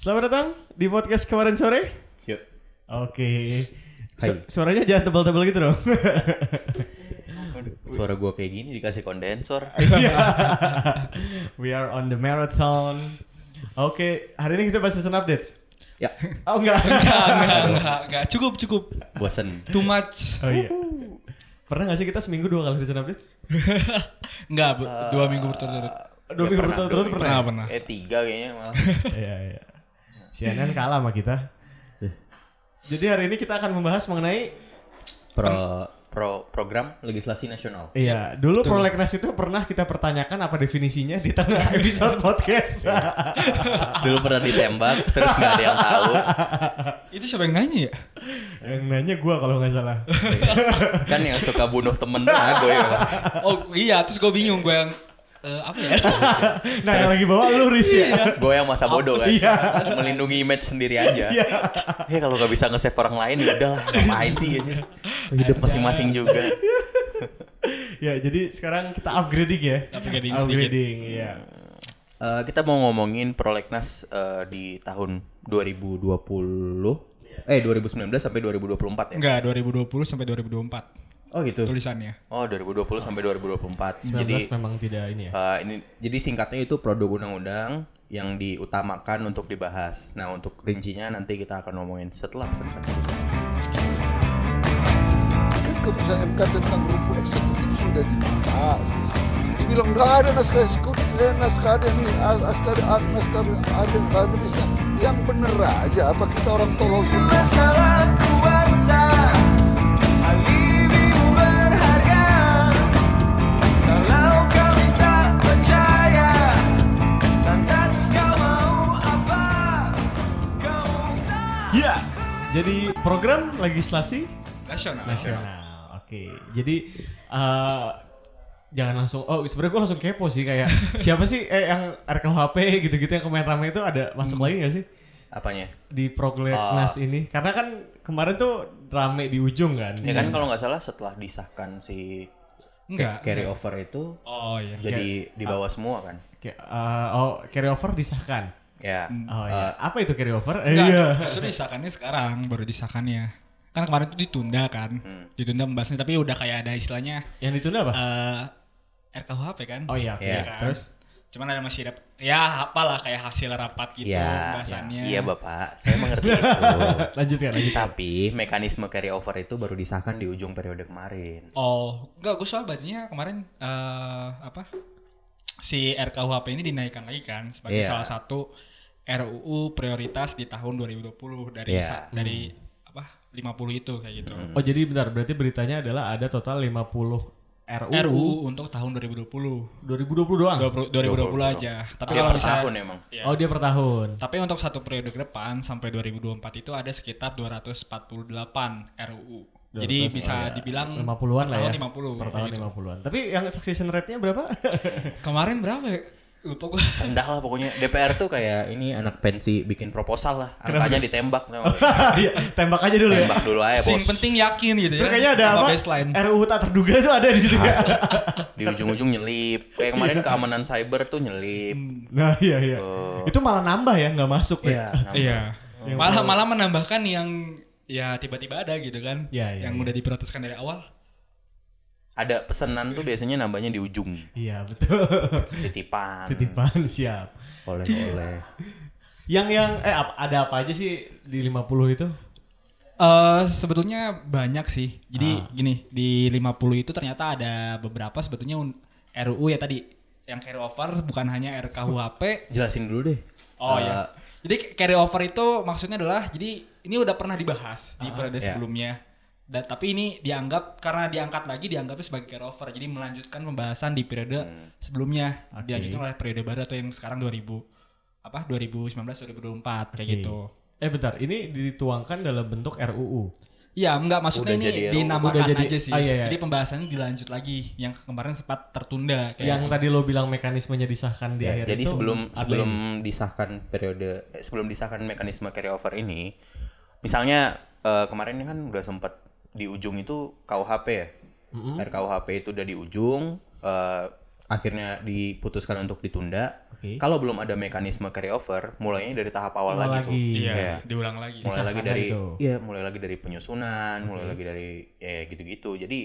Selamat datang di podcast kemarin sore. Yuk. Oke. Hai. Su- suaranya jangan tebal-tebal gitu dong. Suara gua kayak gini dikasih kondensor. Iya. We are on the marathon. Oke, hari ini kita bahas season updates. Ya, Oh enggak. Enggak, enggak, enggak, enggak. Cukup, cukup. bosen. Too much. Oh iya. Pernah gak sih kita seminggu dua kali season updates? Enggak, dua minggu berturut-turut. Dua Ya, minggu berturut-turut pernah. Pernah, pernah. Eh tiga kayaknya malah. Iya, iya. CNN kalah sama kita. Jadi hari ini kita akan membahas mengenai Pro pro program legislasi nasional. Iya, dulu prolegnas itu pernah kita pertanyakan apa definisinya di tengah episode podcast. Dulu pernah ditembak, terus nggak ada yang tahu. Itu siapa yang nanya ya? Yang nanya gua kalau nggak salah. Kan yang suka bunuh temen aku ya. Oh iya, terus gue bingung gue yang eh, apa ya? Nah, yang lagi bawa lu Riz ya. Gue yang masa bodoh kan. Iya. Melindungi image sendiri aja. Ya kalau nggak bisa nge-save orang lain ya udahlah, ngapain sih anjir. Hidup masing-masing juga. Ya, jadi sekarang kita upgrading ya. Upgrading Upgrading, iya. Eh, kita mau ngomongin prolegnas eh, di tahun 2020 eh 2019 sampai 2024 ya. Enggak, 2020 sampai 2024 Oh gitu. tulisannya. Oh 2020 sampai 2024. 19 Jadi memang tidak ini ya. eh, ini jadi singkatnya itu produk undang-undang yang diutamakan untuk dibahas. Nah untuk rincinya nanti kita akan ngomongin setelah pesan satu. kan keputusan MK tentang rumput eksekutif sudah dibahas. Dibilang nggak ada naskah eksekutif, eh, naskah ada nih, as- naskah ada, ah, naskah ada akademisnya. Yang bener aja, apa kita orang tolol semua? Masalah Jadi program legislasi Nasional. nasional. Oke. Jadi eh jangan langsung oh sebenarnya gue langsung kepo sih kayak siapa sih eh yang RKUHP gitu-gitu yang kemarin rame itu ada masuk lagi gak sih Apanya? di prolegnas ini? Karena kan kemarin tuh rame di ujung kan. Ya kan kalau nggak salah setelah disahkan si Enggak. carry over itu Oh iya. jadi dibawa semua kan. Kayak, eh, oh carry over disahkan. Ya. Oh iya. Apa itu carry over? Eh, Enggak, iya. justru disahkannya sekarang, baru disahkannya. Kan kemarin itu ditunda kan. Ditunda pembahasannya tapi udah kayak ada istilahnya Yang ditunda apa? eh RKUHP kan. oh iya. Iya. kan? Terus Cuman ada masih ada ya apalah kayak hasil rapat gitu Iya, bahasannya. iya Bapak, saya mengerti itu. lanjutkan lanjut. Tapi mekanisme carry over itu baru disahkan di ujung periode kemarin. Oh, enggak gue soal bacanya kemarin eh apa? Si RKUHP ini dinaikkan lagi kan sebagai Iya. salah satu RUU prioritas di tahun 2020 dari Iya. sa- dari apa? 50 itu kayak gitu. Oh jadi bentar berarti beritanya adalah ada total 50 RUU, RUU untuk tahun 2020. 2020 doang. 2020, 2020 aja. Tapi Dia kalau per tahun emang. Iya. Oh dia per tahun. Tapi untuk satu periode ke depan sampai 2024 itu ada sekitar 248 RUU. Jadi 200, bisa oh ya, dibilang 50-an lah ya. tahun 50 Per tahun gitu. 50-an. Tapi yang succession rate-nya berapa? Kemarin berapa ya? Lupa gue. Rendah lah pokoknya. DPR tuh kayak ini anak pensi bikin proposal lah. Angkanya ditembak. Iya, tembak aja dulu ya. Tembak dulu aja Sing bos. penting yakin gitu ya. Terus kayaknya ada apa? Baseline. RUU tak terduga itu ada di situ ya. Di ujung-ujung nyelip. Kayak kemarin keamanan cyber tuh nyelip. nah iya iya. Itu malah nambah ya, nggak masuk Iya. ya. nambah. Iya. Malah malah menambahkan yang ya tiba-tiba ada gitu kan. Iya, iya, yang iya. udah diproteskan dari awal. Ada pesanan tuh biasanya nambahnya di ujung. Iya betul. Titipan. Titipan siap. Oleh-oleh. Yang yang eh ada apa aja sih di 50 itu? Eh sebetulnya banyak sih. Jadi Ah. gini, di 50 itu ternyata ada beberapa sebetulnya RUU ya tadi yang carry over bukan hanya RKUHP. Jelasin dulu deh. Oh Eh, ya. Jadi carry over itu maksudnya adalah jadi ini udah pernah dibahas di periode ya. sebelumnya. Dan tapi ini dianggap karena diangkat lagi dianggapnya sebagai carry over. Jadi melanjutkan pembahasan di periode sebelumnya. Oke. Dilanjutkan oleh periode baru atau yang sekarang 2000 apa 2019 2024 kayak Oke. gitu. Eh bentar, ini dituangkan dalam bentuk RUU. Iya, enggak maksudnya Udah ini jadi dinamakan Udah jadi- aja sih. ah, iya, iya. Jadi pembahasannya dilanjut lagi yang kemarin sempat tertunda kayak yang tadi lo bilang mekanismenya disahkan di Ya, akhir jadi itu sebelum ada sebelum ini. disahkan periode eh, sebelum disahkan mekanisme carry over ini, misalnya eh, kemarin ini kan udah sempat di ujung itu KUHP ya. RKUHP itu udah di ujung, eh, akhirnya diputuskan untuk ditunda. Oke. Kalau belum ada mekanisme carryover, mulainya dari tahap awal Awal lagi, tuh. lagi. Iya, Iya. diulang lagi. mulai lagi dari itu. iya mulai lagi dari penyusunan mulai lagi dari ya gitu-gitu jadi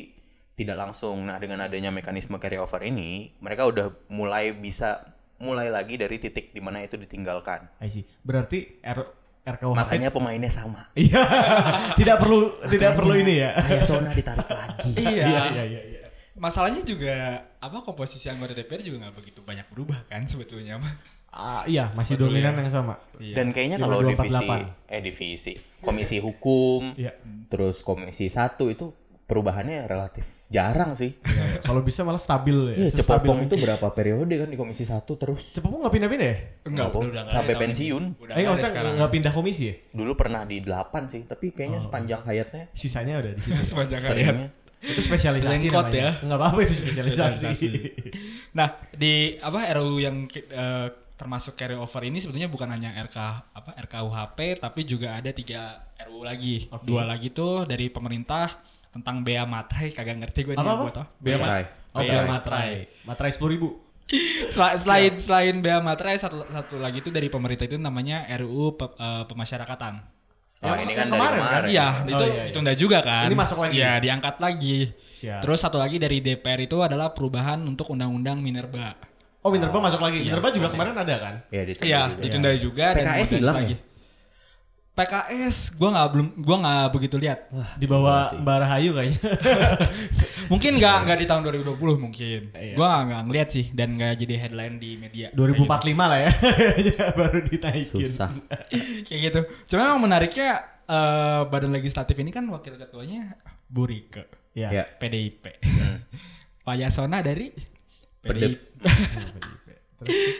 tidak langsung nah dengan adanya mekanisme carryover ini mereka udah mulai bisa mulai lagi dari titik di mana itu ditinggalkan I see. Berarti R RKUHP makanya pemainnya sama Iya. tidak perlu tidak perlu ini ya. kayak Sona ditarik lagi Iya. Iya iya iya. iya. Masalahnya juga apa komposisi anggota DPR juga nggak begitu banyak berubah kan sebetulnya mah. Ah, iya, masih dominan yang sama. dan kayaknya kalau 5248. divisi eh divisi komisi hukum Iya. terus komisi satu itu perubahannya relatif jarang sih Iya, Kalau bisa malah stabil ya. Iya, Cepopong itu berapa periode kan di komisi satu terus Cepopong nggak pindah-pindah ya? Nggak, Po. udah nggak ada sampai pensiun Udah Eh, maksudnya nggak pindah komisi ya? dulu pernah di 8 sih tapi kayaknya sepanjang hayatnya Sisanya udah di situ. Sepanjang hayat. seringnya itu spesialisasi Lengkot namanya. ya. Enggak apa-apa itu spesialisasi. Nah, di apa RUU yang eh, termasuk carry over ini sebetulnya bukan hanya RK apa RKUHP tapi juga ada tiga RUU lagi. Oke. Dua lagi tuh dari pemerintah tentang bea materai kagak ngerti gue nih buat apa. Bea Materai. Oh, Bea materai. materai. Materai sepuluh ribu. Sel- selain selain bea materai satu satu lagi itu dari pemerintah itu namanya RUU pe- eh, pemasyarakatan. oh Yang- ini kan dari kemarin kemarin, kan? Iya, Oh, itu iya, iya. ditunda juga kan. Ini masuk lagi? Iya, diangkat lagi. Siap. Terus satu lagi dari DPR itu adalah perubahan untuk undang-undang minerba. Oh, Minerba masuk lagi. Iya, Minerba juga kemarin ada kan? Iya, ditunda Iya, juga. ditunda juga dan PKS hilang lagi. PKS gua nggak belum gua nggak begitu lihat. Di bawah Mbak Rahayu kayaknya. Mungkin nggak nggak di tahun 2020 mungkin. Iya. Gua nggak nggak ngeliat sih dan nggak jadi headline di media. 2045 lah ya. Baru dinaikin. susah Kayak gitu. Cuma yang menariknya eh, badan legislatif ini kan wakil ketuanya Burike Ya. ya PDIP. Pak Yasona dari Perdep.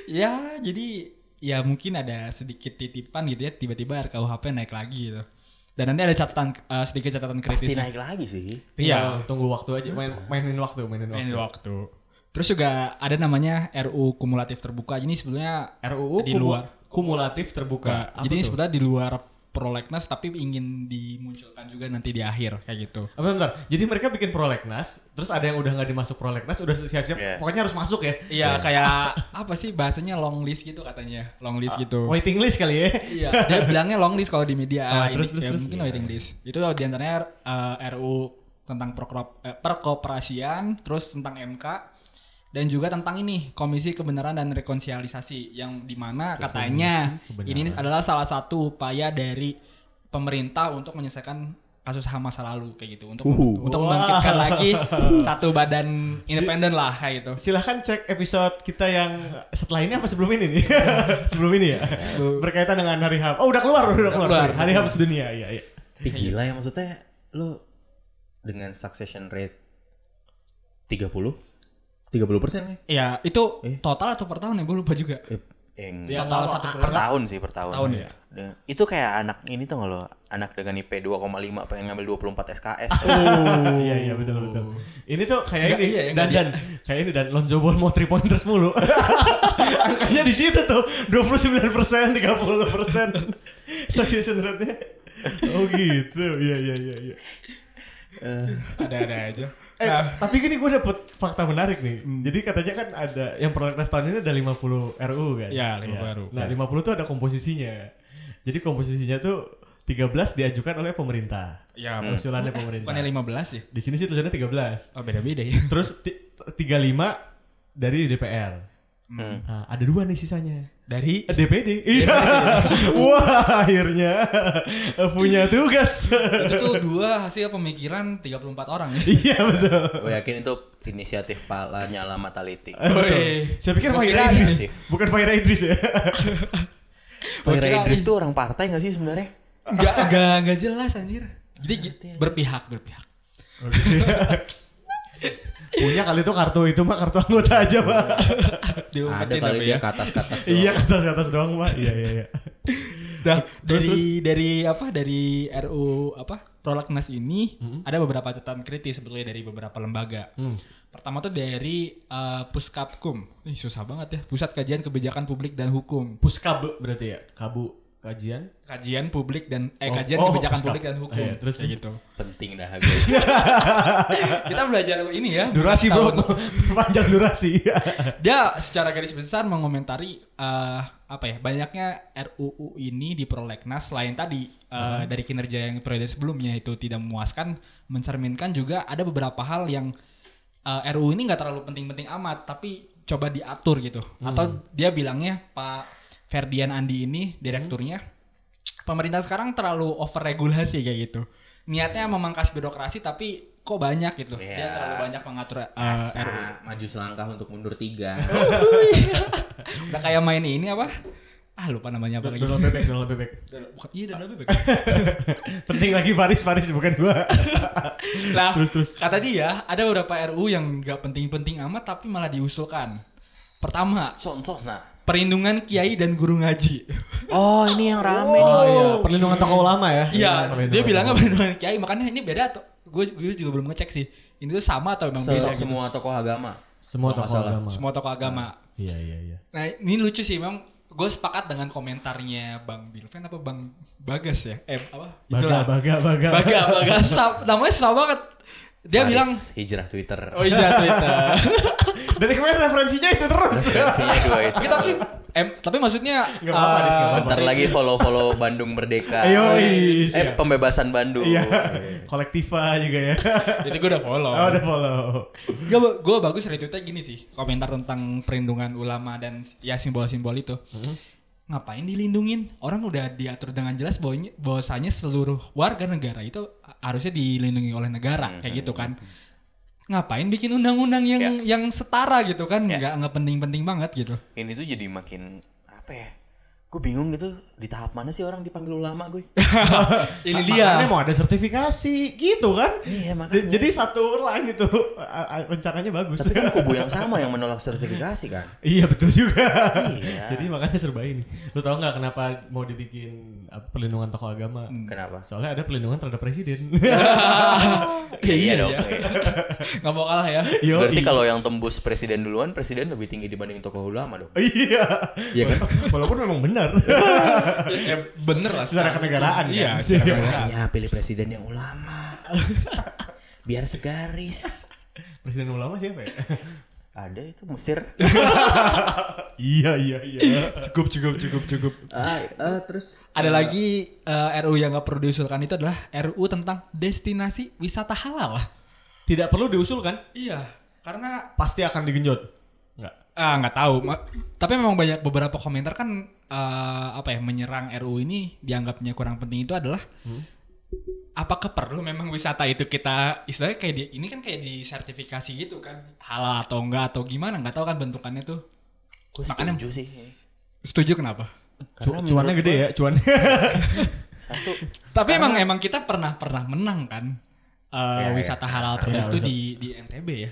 ya jadi ya mungkin ada sedikit titipan gitu ya tiba-tiba RKUHP naik lagi gitu. Dan nanti ada catatan eh, sedikit catatan kritis. pasti naik lagi sih Iya, tunggu waktu aja. Main, mainin waktu, mainin waktu. Main waktu. Terus juga ada namanya RU kumulatif terbuka. Ini sebetulnya RUU di luar. kumulatif terbuka. Buka. Apa Jadi ini sebetulnya di luar prolegnas tapi ingin dimunculkan juga nanti di akhir kayak gitu. Apa bentar? Jadi mereka bikin prolegnas, terus ada yang udah nggak dimasuk prolegnas, udah siap-siap, Iya. pokoknya harus masuk ya. Iya kayak apa sih bahasanya long list gitu katanya. Long list gitu. Waiting list kali ya. Iya, dia bilangnya long list kalau di media. Ah, terus, ini terus, ya terus. mungkin waiting list. Itu di antaranya eh, RU tentang perkop- eh, perkoperasian, terus tentang MK dan juga tentang ini Komisi Kebenaran dan Rekonsiliasi yang di mana katanya Kebenaran. ini adalah salah satu upaya dari pemerintah untuk menyelesaikan kasus HAM masa lalu kayak gitu untuk Uhu. untuk membangkitkan lagi satu badan independen lah kayak gitu. Silahkan cek episode kita yang setelah ini apa sebelum ini nih? sebelum ini ya. Berkaitan dengan Hari HAM. Oh, udah keluar, udah keluar. keluar. sorry. Hari HAM sedunia, iya, iya. tapi gila ya maksudnya lo dengan succession rate 30 30 persen nih Ya, itu Eh. total atau per tahun ya gue lupa juga. Eh, yang Ya, Total kalau satu per tahun sih per tahun. Tahun ya? Itu kayak anak ini tuh nggak lo anak dengan IP 2,5 pengen ngambil 24 SKS. Oh, iya iya betul betul. Ini tuh kayak Nggak, ini iya, dan dan kayak ini dan Lonzo Ball mau 3 pointers mulu. Angkanya di situ tuh 29 persen, 30 persen. Succession rate-nya. Oh gitu, iya iya iya. iya. Ada-ada aja. Eh, Nah, tapi gini gue dapet fakta menarik nih. Jadi katanya kan ada yang prolegnas tahun ini ada 50 RU kan? Iya, 50 RUU. Nah, 50 tuh ada komposisinya. Jadi komposisinya tuh 13 diajukan oleh pemerintah. ya Usulannya pemerintah. bukannya 15 ya? Di sini sih tulisannya 13. Oh beda-beda ya. Terus ti- 35 dari DPR. Hmm. Nah, ada dua nih sisanya. Dari DPD. Iya. Wah, akhirnya punya tugas. itu tuh dua hasil pemikiran 34 orang ya. iya betul. Gue yakin itu inisiatif Pak Lanyala Mataliti. Betul. Woi. Saya pikir kira Idris. Bukan Faira Idris ya. Faira kira Idris tuh orang partai gak sih sebenarnya? Enggak enggak enggak jelas anjir. Jadi berpihak berpihak. punya kali itu kartu itu mah kartu anggota aja, Pak. Ada kali tapi dia ya. ke atas ke atas Iya, doang. atas atas doang, Pak. Iya, iya, iya. Nah, dari dari apa dari RU apa prolegnas ini ada beberapa catatan kritis sebetulnya dari beberapa lembaga. Pertama tuh dari eh, Puskapkum. Ih, susah banget ya. Pusat Kajian Kebijakan Publik dan Hukum. Puskab berarti ya. Kabu kajian. kajian publik dan eh Oh, kajian oh, kebijakan publik dan hukum. Iya, terus, Kayak gitu. Penting dah. Kita belajar ini ya. Durasi bro, panjang durasi. Dia secara garis besar mengomentari eh, apa ya banyaknya RUU ini di prolegnas selain tadi eh, dari kinerja yang periode sebelumnya itu tidak memuaskan, mencerminkan juga ada beberapa hal yang eh, RUU ini nggak terlalu penting-penting amat, tapi coba diatur gitu. Atau dia bilangnya Pak Ferdian Andi ini direkturnya pemerintah sekarang terlalu over regulasi kayak gitu. Niatnya memangkas birokrasi tapi kok banyak gitu. Dia Iya. terlalu banyak mengatur eh, Asa, RUU. maju selangkah untuk mundur tiga. Udah kayak main ini apa? Ah lupa namanya apa lagi. Donald bebek, Donald bebek. Bukan, iya Donald Bebek. Penting lagi Paris, Paris bukan gua. Lah, Terus, terus. kata dia ada beberapa RU yang nggak penting-penting amat tapi malah diusulkan. Pertama, Contoh nah. perlindungan kiai dan guru ngaji. Oh ini yang rame Oh nih. iya, perlindungan tokoh ulama ya. Iya, perlindungan dia bilangnya perlindungan kiai makanya ini beda tuh. Gue gue juga belum ngecek sih. Ini tuh sama atau emang Se- beda gitu. semua tokoh agama. semua tokoh salah. agama. Semua tokoh agama. Iya, iya, iya. Nah, ini lucu sih memang gue sepakat dengan komentarnya Bang Bilven apa Bang Bagas ya? Eh apa? Baga, baga, baga. Baga, Baga. Sa- namanya susah banget. Dia Faris, bilang, hijrah Twitter. oh iya Twitter. Dari kemarin referensinya itu terus. Referensinya dua itu. Tapi, tapi, em, tapi maksudnya Nggak apa-apa, eh, apa-apa. Bentar lagi follow-follow Bandung Merdeka. Ayo, Eh siap. pembebasan Bandung. Iya, kolektiva juga ya. jadi gue udah follow. Oh, udah follow. Gue gue bagus retweetnya gini sih, komentar tentang perlindungan ulama dan ya simbol-simbol itu. Ngapain dilindungin? Orang udah diatur dengan jelas bahwa bahwasanya seluruh warga negara itu harusnya dilindungi oleh negara kayak gitu kan. Ngapain bikin undang-undang yang yang setara gitu kan? Nggak nggak penting-penting banget gitu. Ini tuh jadi makin apa ya? Gue bingung gitu di tahap mana sih orang dipanggil ulama gue. Ini Makanya dia. mau ada sertifikasi gitu kan. Iya, makanya. Jadi satu line itu rencananya bagus. Tapi kan kubu yang sama yang menolak sertifikasi kan. iya betul juga. Iya. Jadi makanya serba ini. Lu tau nggak kenapa mau dibikin apa, perlindungan tokoh agama? Kenapa? Soalnya ada perlindungan terhadap presiden. Iya, iya dong. Nggak mau kalah ya. Yo, Berarti kalau yang tembus presiden duluan, presiden lebih tinggi dibanding tokoh ulama dong. iya. Iya kan? Walaupun memang benar. Ya, bener lah. Secara kenegaraan Iya, kan? secara kenegaraan. Makanya pilih presiden yang ulama. Biar segaris. Presiden ulama siapa ya? Ada itu Mesir. iya iya iya. Cukup, cukup, cukup, cukup. ah, ah, terus Ada lagi eh, RU yang nggak perlu diusulkan itu adalah RU tentang destinasi wisata halal. Tidak perlu diusulkan. Iya, karena Pasti akan digenjot. Enggak. ah nggak tahu. Ma- Tapi memang banyak beberapa komentar kan eh, apa ya menyerang RU ini dianggapnya kurang penting itu adalah apakah perlu memang wisata itu kita istilahnya kayak di, ini kan kayak disertifikasi gitu kan halal atau enggak atau gimana nggak tahu kan bentukannya tuh. gue Makanya- setuju sih. Setuju kenapa? Karena Cu- cuannya gede ya, cuannya. Satu. Tapi emang emang kita pernah pernah menang kan eh, Ya, ya. wisata halal tertentu di di NTB ya.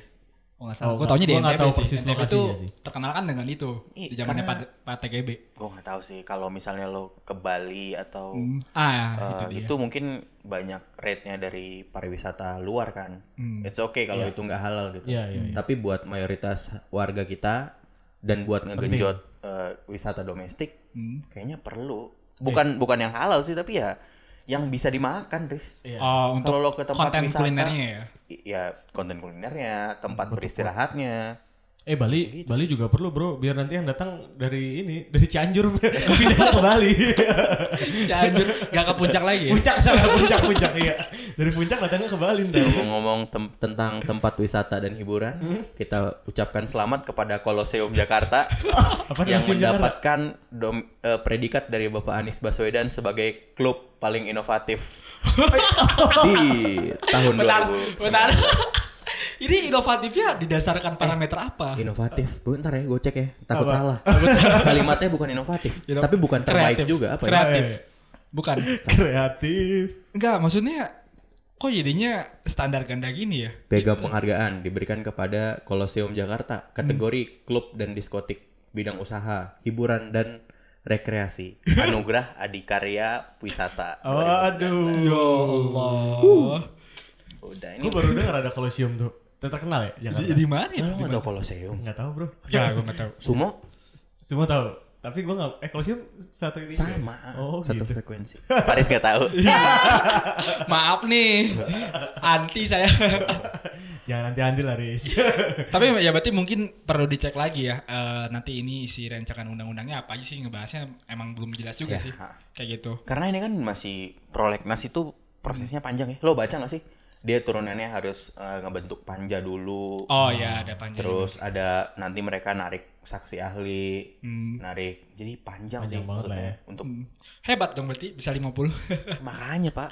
Oh nggak salah. Oh, gue taunya di NTB tahu sih. persis NTB itu sih. terkenal kan dengan itu Ih, di zamannya Pak karena- Pak TGB. Gue nggak tahu sih kalau misalnya lo ke Bali atau Ah, eh, itu dia. itu mungkin banyak rate-nya dari pariwisata luar kan. Hmm. It's okay kalau itu nggak halal gitu. Iya, iya, iya. Tapi buat mayoritas warga kita dan buat ngegenjot eh, wisata domestik, Hmm. kayaknya perlu. Bukan bukan yang halal sih, tapi ya yang bisa dimakan, Riz. Oh, untuk Kalau lo ke tempat konten wisata, kulinernya ya. ya konten kulinernya, tempat beristirahatnya. Eh Bali, Gitu Bali juga perlu bro, biar nanti yang datang dari ini, dari Cianjur pindah ke Bali. Cianjur gak ke puncak lagi ya. puncak salah puncak puncak iya. Dari puncak datangnya ke Bali ntar. Ngomong-ngomong tem- tentang tempat wisata dan hiburan, Hmm? kita ucapkan selamat kepada Koloseum Jakarta Apa yang Jakarta? mendapatkan dom- eh, predikat dari Bapak Anies Baswedan sebagai klub paling inovatif di tahun Bentar, 2019. bentar. Ini inovatifnya didasarkan parameter apa? Inovatif, bentar ya, gue cek ya, takut Apa? salah. Kalimatnya bukan inovatif, Ino- tapi bukan terbaik kreatif. juga apa ya? Kreatif. Eh. Bukan. Kreatif. Enggak, maksudnya kok jadinya standar ganda gini ya? Piagam penghargaan diberikan kepada Koloseum Jakarta kategori klub dan diskotik bidang usaha, hiburan dan rekreasi. Anugerah Adikarya Wisata. Oh, 2019. aduh. Allah. Udah ini. Gue baru dengar ada kolosium tuh. Terkenal ya Di, Jakarta? di mana ya? Lo gak tau Koloseum? Enggak tahu bro. Ya, gue nggak tahu. Sumo? Semua tahu. Tapi gue gak, eh kalau siapa satu ini Sama. Oh satu gitu. frekuensi. Faris gak tahu. Maaf nih, anti saya. Jangan nanti andil lah Riz. Tapi ya berarti mungkin perlu dicek lagi ya. eh, nanti ini isi rancangan undang-undangnya apa aja sih ngebahasnya emang belum jelas juga Ya, sih. ha. Kayak gitu. Karena ini kan masih prolegnas itu prosesnya panjang ya. Lo baca gak sih? Dia turunannya harus eh, ngebentuk panja dulu. Oh ya ada panjang. Terus ada nanti mereka narik saksi ahli, Hmm. narik. Jadi panjang, Panjang sih banget lah maksudnya. ya. Untuk Hebat dong berarti bisa 50. makanya, Pak.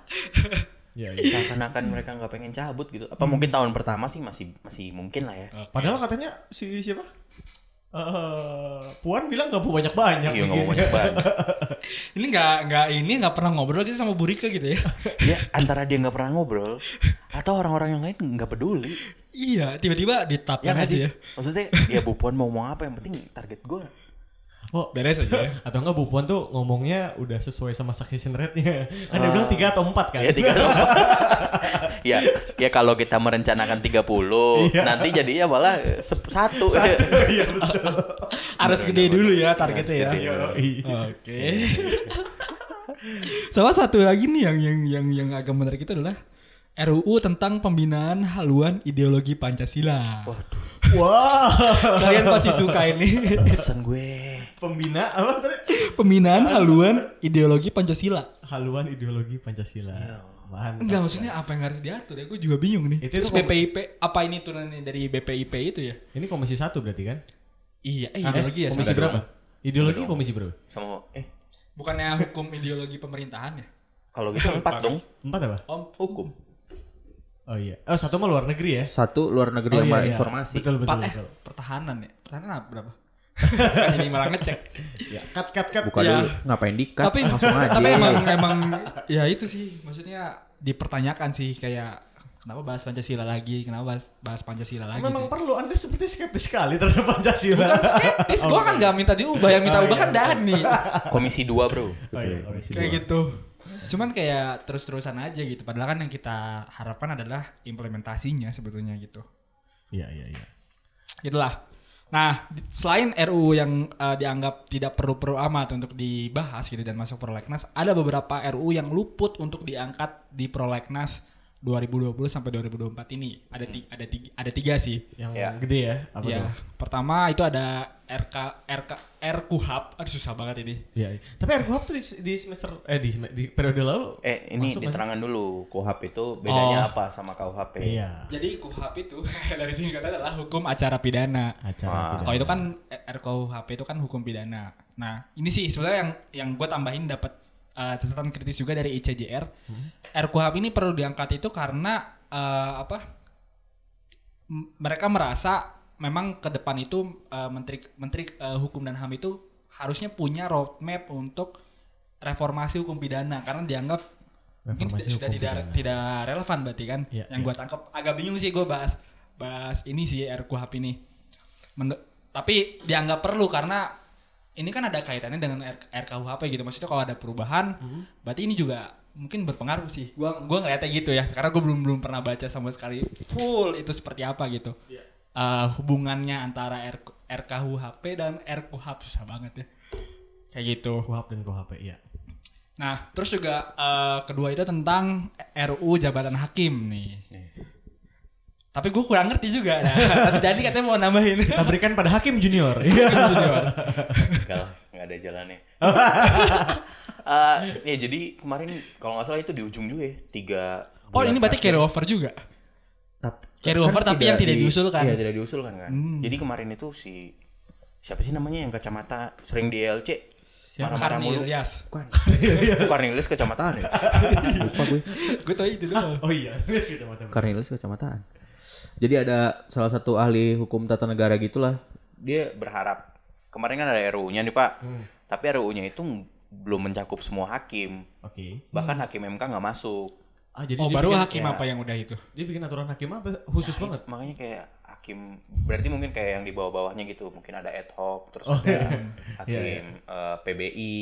Iya, iya. Seakan-akan mereka nggak pengen cabut gitu. Apa mungkin tahun pertama sih masih masih mungkin lah ya. Padahal katanya si siapa? Eh, Puan bilang gak mau banyak-banyak. Iya nggak mau banyak banget. ini nggak nggak ini nggak pernah ngobrol gitu sama Bu Rika gitu ya. ya antara dia nggak pernah ngobrol atau orang-orang yang lain nggak peduli. iya, tiba-tiba ditapkan Ya nggak aja sih? ya. Maksudnya ya Bu Puan mau ngomong apa yang penting target gue. Oh, Beres aja ya. atau enggak Bu Puan tuh ngomongnya udah sesuai sama succession rate-nya. Kan dia bilang 3 atau 4 kan? Ya tiga Ya, ya kalau kita merencanakan 30, Iya. nanti jadinya malah sep- satu. Iya betul. Harus gede dulu ya targetnya ya. Oke. Sama satu lagi nih yang yang yang yang agak menarik itu adalah RUU tentang pembinaan haluan ideologi Pancasila. Waduh, Wah, Kalian pasti suka ini. pesan gue. Pembina apa tadi? pembinaan haluan ideologi Pancasila. Haluan ideologi Pancasila. Mantap. Enggak maksudnya apa yang harus diatur ya? Gue juga bingung nih. Itu Terus tuh BPIP apa ini turunannya dari BPIP itu ya? Ini komisi satu berarti kan? Iya, eh, Eh, ideologi ya. komisi salah. berapa? Ideologi komisi berapa? Sama eh Bukannya hukum ideologi pemerintahan ya? kalau gitu empat dong. Empat apa? Om, Hukum. Oh iya. Oh satu mah luar negeri ya? Satu luar negeri Oh, sama iya, iya. informasi. Betul betul empat eh betul. pertahanan ya? Pertahanan apa berapa? Jadi malah ngecek. Ya, cut cut cut. Buka Ya. dulu, ngapain dikat? tapi langsung aja. tapi emang emang ya itu sih maksudnya dipertanyakan sih kayak kenapa bahas Pancasila lagi kenapa bahas, bahas Pancasila lagi Memang sih perlu. Anda seperti skeptis sekali terhadap Pancasila. bukan skeptis gue kan gak minta diubah yang minta Oh, ubah iya. kan Dani Komisi 2, Bro. Oh, iya, komisi kayak dua. gitu cuman kayak terus-terusan aja gitu padahal kan yang kita harapkan adalah implementasinya sebetulnya gitu Iya iya iya. Itulah. Nah, selain RUU yang eh, dianggap tidak perlu-perlu amat untuk dibahas gitu dan masuk prolegnas, ada beberapa RUU yang luput untuk diangkat di prolegnas 2020 sampai 2024 ini. Ada ti- ada tiga, ada tiga sih. Yang Ya. gede ya? Apa ya, tuh? pertama itu ada RK RK RKUHAP. Aduh susah banget ini. Iya. iya. Tapi RKUHAP tuh di, di semester eh di, di periode lalu Eh, ini Masuk, diterangkan dulu. KUHP itu bedanya Oh. apa sama KUHP? Iya. Jadi KUHAP itu dari sini kata adalah hukum acara pidana. Acara. Wah. pidana. Kalau itu kan RKUHP itu kan hukum pidana. Nah, ini sih sebenarnya yang yang gue tambahin dapat eh, catatan kritis juga dari ICJR. RKUHP ini perlu diangkat itu karena eh, apa? M- mereka merasa memang ke depan itu eh, menteri menteri eh, hukum dan HAM itu harusnya punya roadmap untuk reformasi hukum pidana karena dianggap mungkin Reformasi sudah tidak pidana. tidak relevan berarti kan Iya, yang iya. gua tangkap agak bingung sih gue bahas bahas ini sih RKUHP ini Men- tapi dianggap perlu karena ini kan ada kaitannya dengan R- RKUHP gitu maksudnya kalau ada perubahan Hmm. berarti ini juga mungkin berpengaruh sih gua gua ngeliatnya gitu ya karena gue belum belum pernah baca sama sekali full itu seperti apa gitu Iya. Eh, hubungannya antara R RKUHP dan RKUHP susah banget ya kayak gitu KUHAP dan KUHP iya. Nah, terus juga eh, kedua itu tentang RUU jabatan hakim nih. Tapi gue kurang ngerti juga. Nah, tadi katanya mau nambahin. Kita berikan pada hakim junior. Iya. Lah, nggak ada jalannya. Eh, ya jadi kemarin kalau nggak salah itu di ujung juga ya tiga. Oh, ini berarti carry over juga. Tap- Carry over tapi yang tidak di- diusulkan. Iya tidak diusulkan kan. Jadi kemarin itu si siapa sih namanya yang kacamata sering di LC marah-marah mulu. Ilyas. Bukan. Cornelius kecamataan ya. Lupa gue. Gue tau itu doang. Oh iya. Cornelius kecamataan. Jadi ada salah satu ahli hukum tata negara gitulah. Dia berharap kemarin kan ada RUU-nya nih Pak. Hmm. Tapi RUU-nya itu belum mencakup semua hakim. Oke. Bahkan hakim MK nggak masuk. Ah jadi Oh, dia baru bikin, hakim ya. apa yang udah itu? dia bikin aturan hakim apa khusus Nah, banget. makanya kayak hakim berarti mungkin kayak yang di bawah-bawahnya gitu mungkin ada ad hoc terus Oh, ada iya. hakim eh, PBI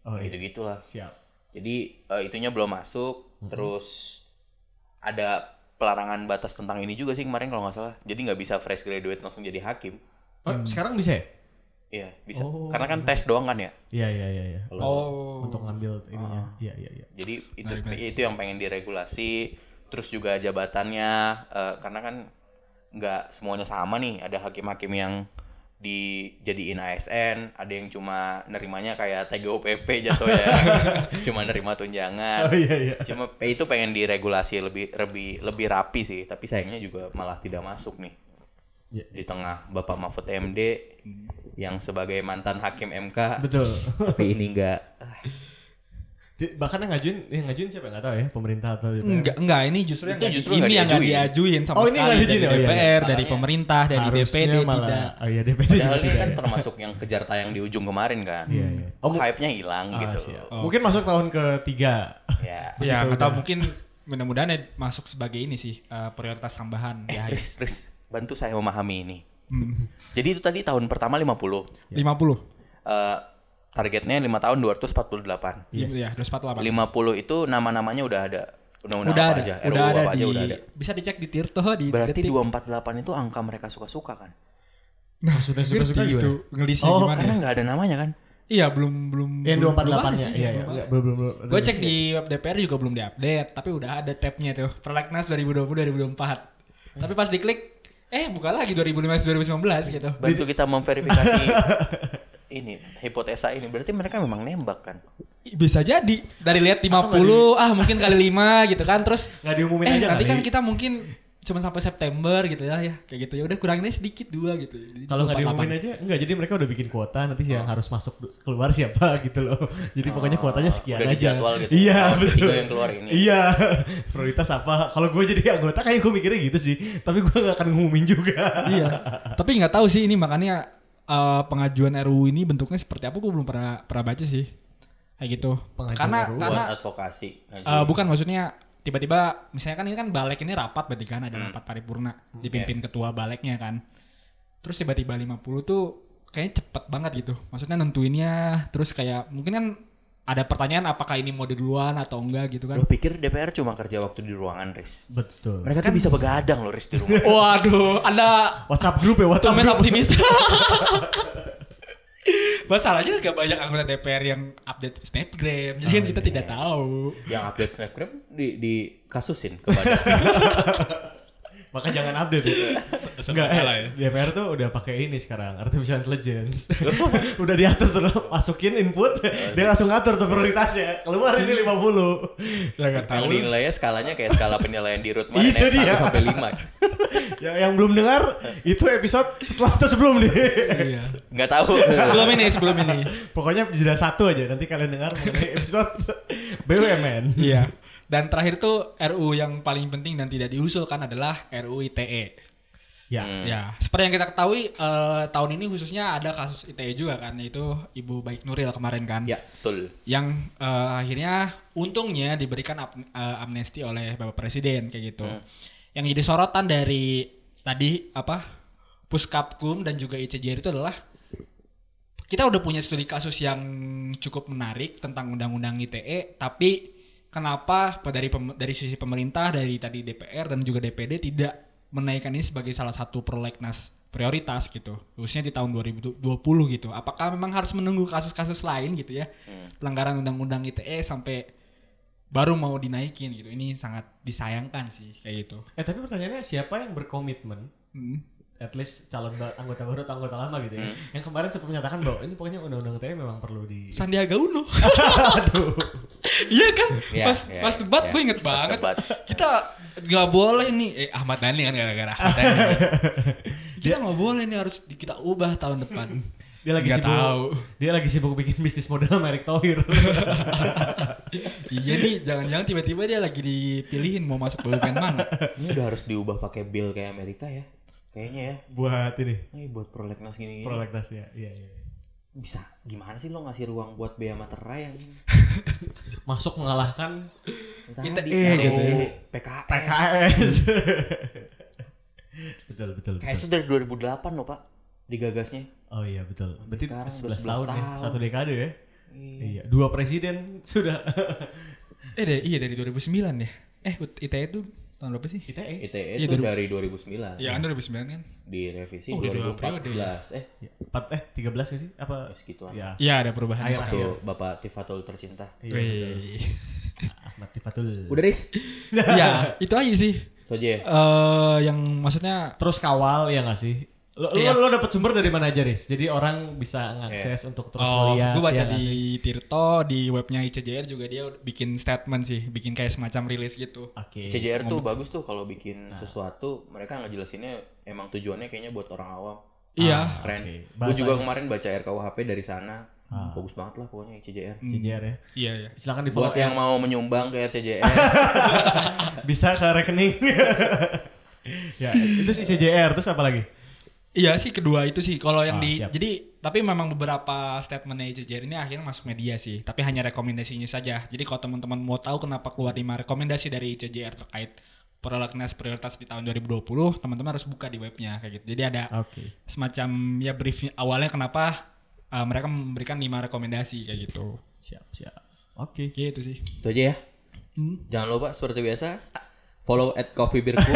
Oh, iya. gitu gitulah Siap. jadi eh, itunya belum masuk Mhm. terus ada pelarangan batas tentang ini juga sih kemarin kalau nggak salah jadi nggak bisa fresh graduate langsung jadi hakim Oh, sekarang bisa ya? Iya, bisa. Karena kan tes doang kan ya. Iya iya iya iya. Oh. Untuk ngambil ininya. Iya iya iya. Jadi itu itu yang pengen diregulasi. Terus juga jabatannya eh, karena kan nggak semuanya sama nih. Ada hakim-hakim yang dijadiin ASN, ada yang cuma nerimanya kayak TGOPP jatuh ya. cuma nerima tunjangan. Oh iya iya. Cuma itu pengen diregulasi lebih lebih lebih rapi sih, tapi sayangnya juga malah tidak masuk nih. Iya. Di tengah Bapak Mahfud MD yang sebagai mantan hakim MK, Betul. tapi ini enggak Bahkan yang ngajuin, yang ngajuin siapa nggak tahu ya, pemerintah atau DPR. Enggak, enggak ini justru yang Itu nggak- justru ini yang nggak diajuin. sama Oh, ini sekali diajuin dari ya? Oh, iya, DPR, iya. dari pemerintah, dari Harusnya DPD malah, tidak. Oh iya DPD Padahal ini tidak kan ya. termasuk yang kejar tayang di ujung kemarin kan. Iya, iya. Oh, hype-nya hilang Ah, gitu. siap. Mungkin masuk tahun ketiga. Ya. Ya, udah. mungkin mudah-mudahan ya masuk sebagai ini sih eh, prioritas tambahan Eh, ya. Riz, Riz, bantu saya memahami ini. Hmm. Jadi itu tadi tahun pertama 50. 50. Eh, targetnya 5 tahun 248. Iya, ya, 248. 50 itu nama-namanya udah ada. Undang-undang Udah apa ada, aja? udah RUU ada apa di aja udah ada. bisa dicek di Tirto di Berarti Detik. 248 itu angka mereka suka-suka kan? Maksudnya suka-suka Ngerti gimana? itu ngelisnya Oh, gimana? Karena nggak ada namanya kan? Iya, belum belum Yang belum- belum 248 ada nya. sih, Iya iya. belum Belum belum belum. Gue cek di web DPR juga belum diupdate, tapi udah ada tabnya tuh. Prolegnas 2020-2024. Tapi pas diklik, eh buka lagi 2015-2019 gitu. Bantu kita memverifikasi ini hipotesa ini. Berarti mereka memang nembak kan? Bisa jadi dari lihat 50, ah mungkin kali 5 gitu kan. Terus Nggak diumumin eh, aja nanti kan kita mungkin cuma sampai September gitu ya, ya kayak gitu ya. Udah kurangin aja sedikit dua gitu. Kalau nggak 48. diumumin aja, enggak. Jadi mereka udah bikin kuota nanti yang harus masuk keluar siapa gitu loh. Jadi pokoknya kuotanya sekian udah aja. dijadwal gitu. Iya Oh, betul. tiga yang keluar ini. Iya. Prioritas apa? Kalau gue jadi anggota kayak gue mikirnya gitu sih. Tapi gue nggak akan ngumumin juga. iya. Tapi nggak tahu sih ini makanya eh, pengajuan RUU ini bentuknya seperti apa gue belum pernah pernah baca sih. Kayak gitu. Pengajuan karena RUU. karena Buat advokasi. eh, bukan maksudnya tiba-tiba misalnya kan ini kan balek ini rapat berarti kan ada rapat paripurna dipimpin ketua baleknya kan. Terus tiba-tiba 50 tuh kayaknya cepet banget gitu. Maksudnya nentuinnya terus kayak mungkin kan ada pertanyaan apakah ini mau duluan atau enggak gitu kan. Lo pikir DPR cuma kerja waktu di ruangan, Riz? Betul. Mereka tuh bisa begadang loh, Riz, di rumah. Waduh, ada WhatsApp grup ya WhatsApp Komen grup. optimis. Masalahnya gak banyak anggota DPR yang update Snapgram, jadi kan kita tidak tahu. yang update snapgram di di kasusin ke badan. Maka jangan update ya. Enggak, eh, DPR tuh udah pakai ini sekarang, artificial intelligence. udah diatur tuh, masukin input, dia langsung ngatur tuh prioritasnya. Keluar ini 50. Ya gak yang tahu. nilainya skalanya kayak skala penilaian di root kemarin Itu ya, dia. 1 sampai 5. Ya, yang belum dengar itu episode setelah atau sebelum nih. Iya. Nggak tahu. Sebelum ini, sebelum ini. Pokoknya jeda satu aja nanti kalian dengar mengenai episode BUMN. Iya. Dan terakhir tuh RU yang paling penting dan tidak diusulkan adalah RU ITE. Ya. Ya, seperti yang kita ketahui eh, tahun ini khususnya ada kasus ITE juga kan, yaitu Ibu Baik Nuril kemarin kan. ya, betul. yang eh, akhirnya untungnya diberikan ap- eh, amnesti oleh Bapak Presiden kayak gitu. Yang jadi sorotan dari tadi apa Puskapkum dan juga ICJR itu adalah kita udah punya studi kasus yang cukup menarik tentang undang-undang ITE, tapi kenapa dari pem- dari sisi pemerintah dari tadi DPR dan juga DPD tidak menaikkan ini sebagai salah satu prolegnas prioritas gitu, khususnya di tahun 2020 gitu. Apakah memang harus menunggu kasus-kasus lain gitu ya, pelanggaran undang-undang ITE sampai baru mau dinaikin gitu? Ini sangat disayangkan sih kayak gitu. Eh tapi pertanyaannya siapa yang berkomitmen Hmm. at least calon ba- anggota baru atau anggota lama gitu ya. Yang kemarin sempat menyatakan bahwa ini pokoknya undang-undang ITE memang perlu di Sandiaga Uno. Iya kan? Iya, pas iya, pas debat iya. gue inget Pas banget. debat. Kita nggak boleh nih eh Ahmad Dhani kan gara-gara Ahmad Dhani. kita nggak boleh nih harus kita ubah tahun depan. dia lagi Nggak sibuk tahu. dia lagi sibuk bikin bisnis model sama Erick Thohir. iya nih, jangan-jangan tiba-tiba dia lagi dipilihin mau masuk BUMN mana? Ini udah harus diubah pakai bill kayak Amerika ya. Kayaknya ya. buat ini Ini buat prolegnas gini, gini. prolegnasnya. Iya iya. Bisa gimana sih lo ngasih ruang buat bea materai yang Masuk mengalahkan iya, RUU gitu ya. PKS. PKS. betul betul. betul. KS itu dari 2008 loh, Pak. Digagasnya. Oh iya betul. Berarti sekarang 11 11 tahun, ya, tahun. satu dekade ya. Iya, dua presiden sudah. Eh dari, iya dari 2009 ya. Eh ITE itu Tahun berapa sih? ITE. ITE Iya, itu 2000. dari 2009 Ya kan 2009 kan? direvisi Oh, udah dua 2014 periode ya? eh Ya, Empat eh 13 gak sih? Apa? ya segituan Ya. Iya ada perubahan. Akhir sekarang. itu Bapak Tifatul tercinta Iya. Ahmad Tifatul. Udah Riz. Iya, itu aja sih. itu aja ya Eh yang maksudnya Terus kawal ya gak sih? Lo, lo, Iya. lo dapet sumber dari mana aja, Riz? Jadi orang bisa ngakses untuk terus oh, melihat. gue baca ya di Tirto di webnya ICJR juga dia bikin statement sih, bikin kayak semacam rilis gitu. Oke. CJR tuh bagus tuh kalau bikin sesuatu mereka ngejelasinnya emang tujuannya kayaknya buat orang awam Iya. keren oke. gue juga kemarin baca RKUHP dari sana bagus banget lah pokoknya CJR CJR ya. Iya iya. Silakan di buat yang mau menyumbang ke RCJR bisa ke rekening. ya, itu sih CJR terus apa lagi? Iya sih kedua itu sih kalau yang Ah, di siap. jadi tapi memang beberapa statementnya ICJR ini akhirnya masuk media sih tapi hanya rekomendasinya saja jadi kalau teman-teman mau tahu kenapa keluar lima rekomendasi dari ICJR terkait prolegnas prioritas di tahun 2020 teman-teman harus buka di webnya kayak gitu jadi ada Oke. semacam ya briefnya awalnya kenapa uh, mereka memberikan lima rekomendasi kayak gitu Siap, siap. Oke. gitu sih itu aja ya jangan lupa seperti biasa follow at coffee beerku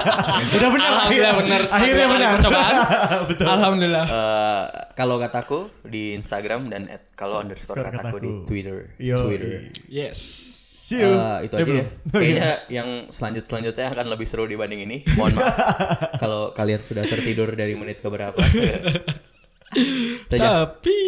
Udah benar. Alhamdulillah benar. Akhirnya benar. percobaan. Betul. alhamdulillah Eh, kalau kataku di Instagram dan at kalau underscore Underscore kataku di kataku. Twitter Yo. Twitter yes See you. Eh, itu Eh, aja ya. Kayaknya yang selanjut selanjutnya akan lebih seru dibanding ini. Mohon maaf kalau kalian sudah tertidur dari menit keberapa. Sapi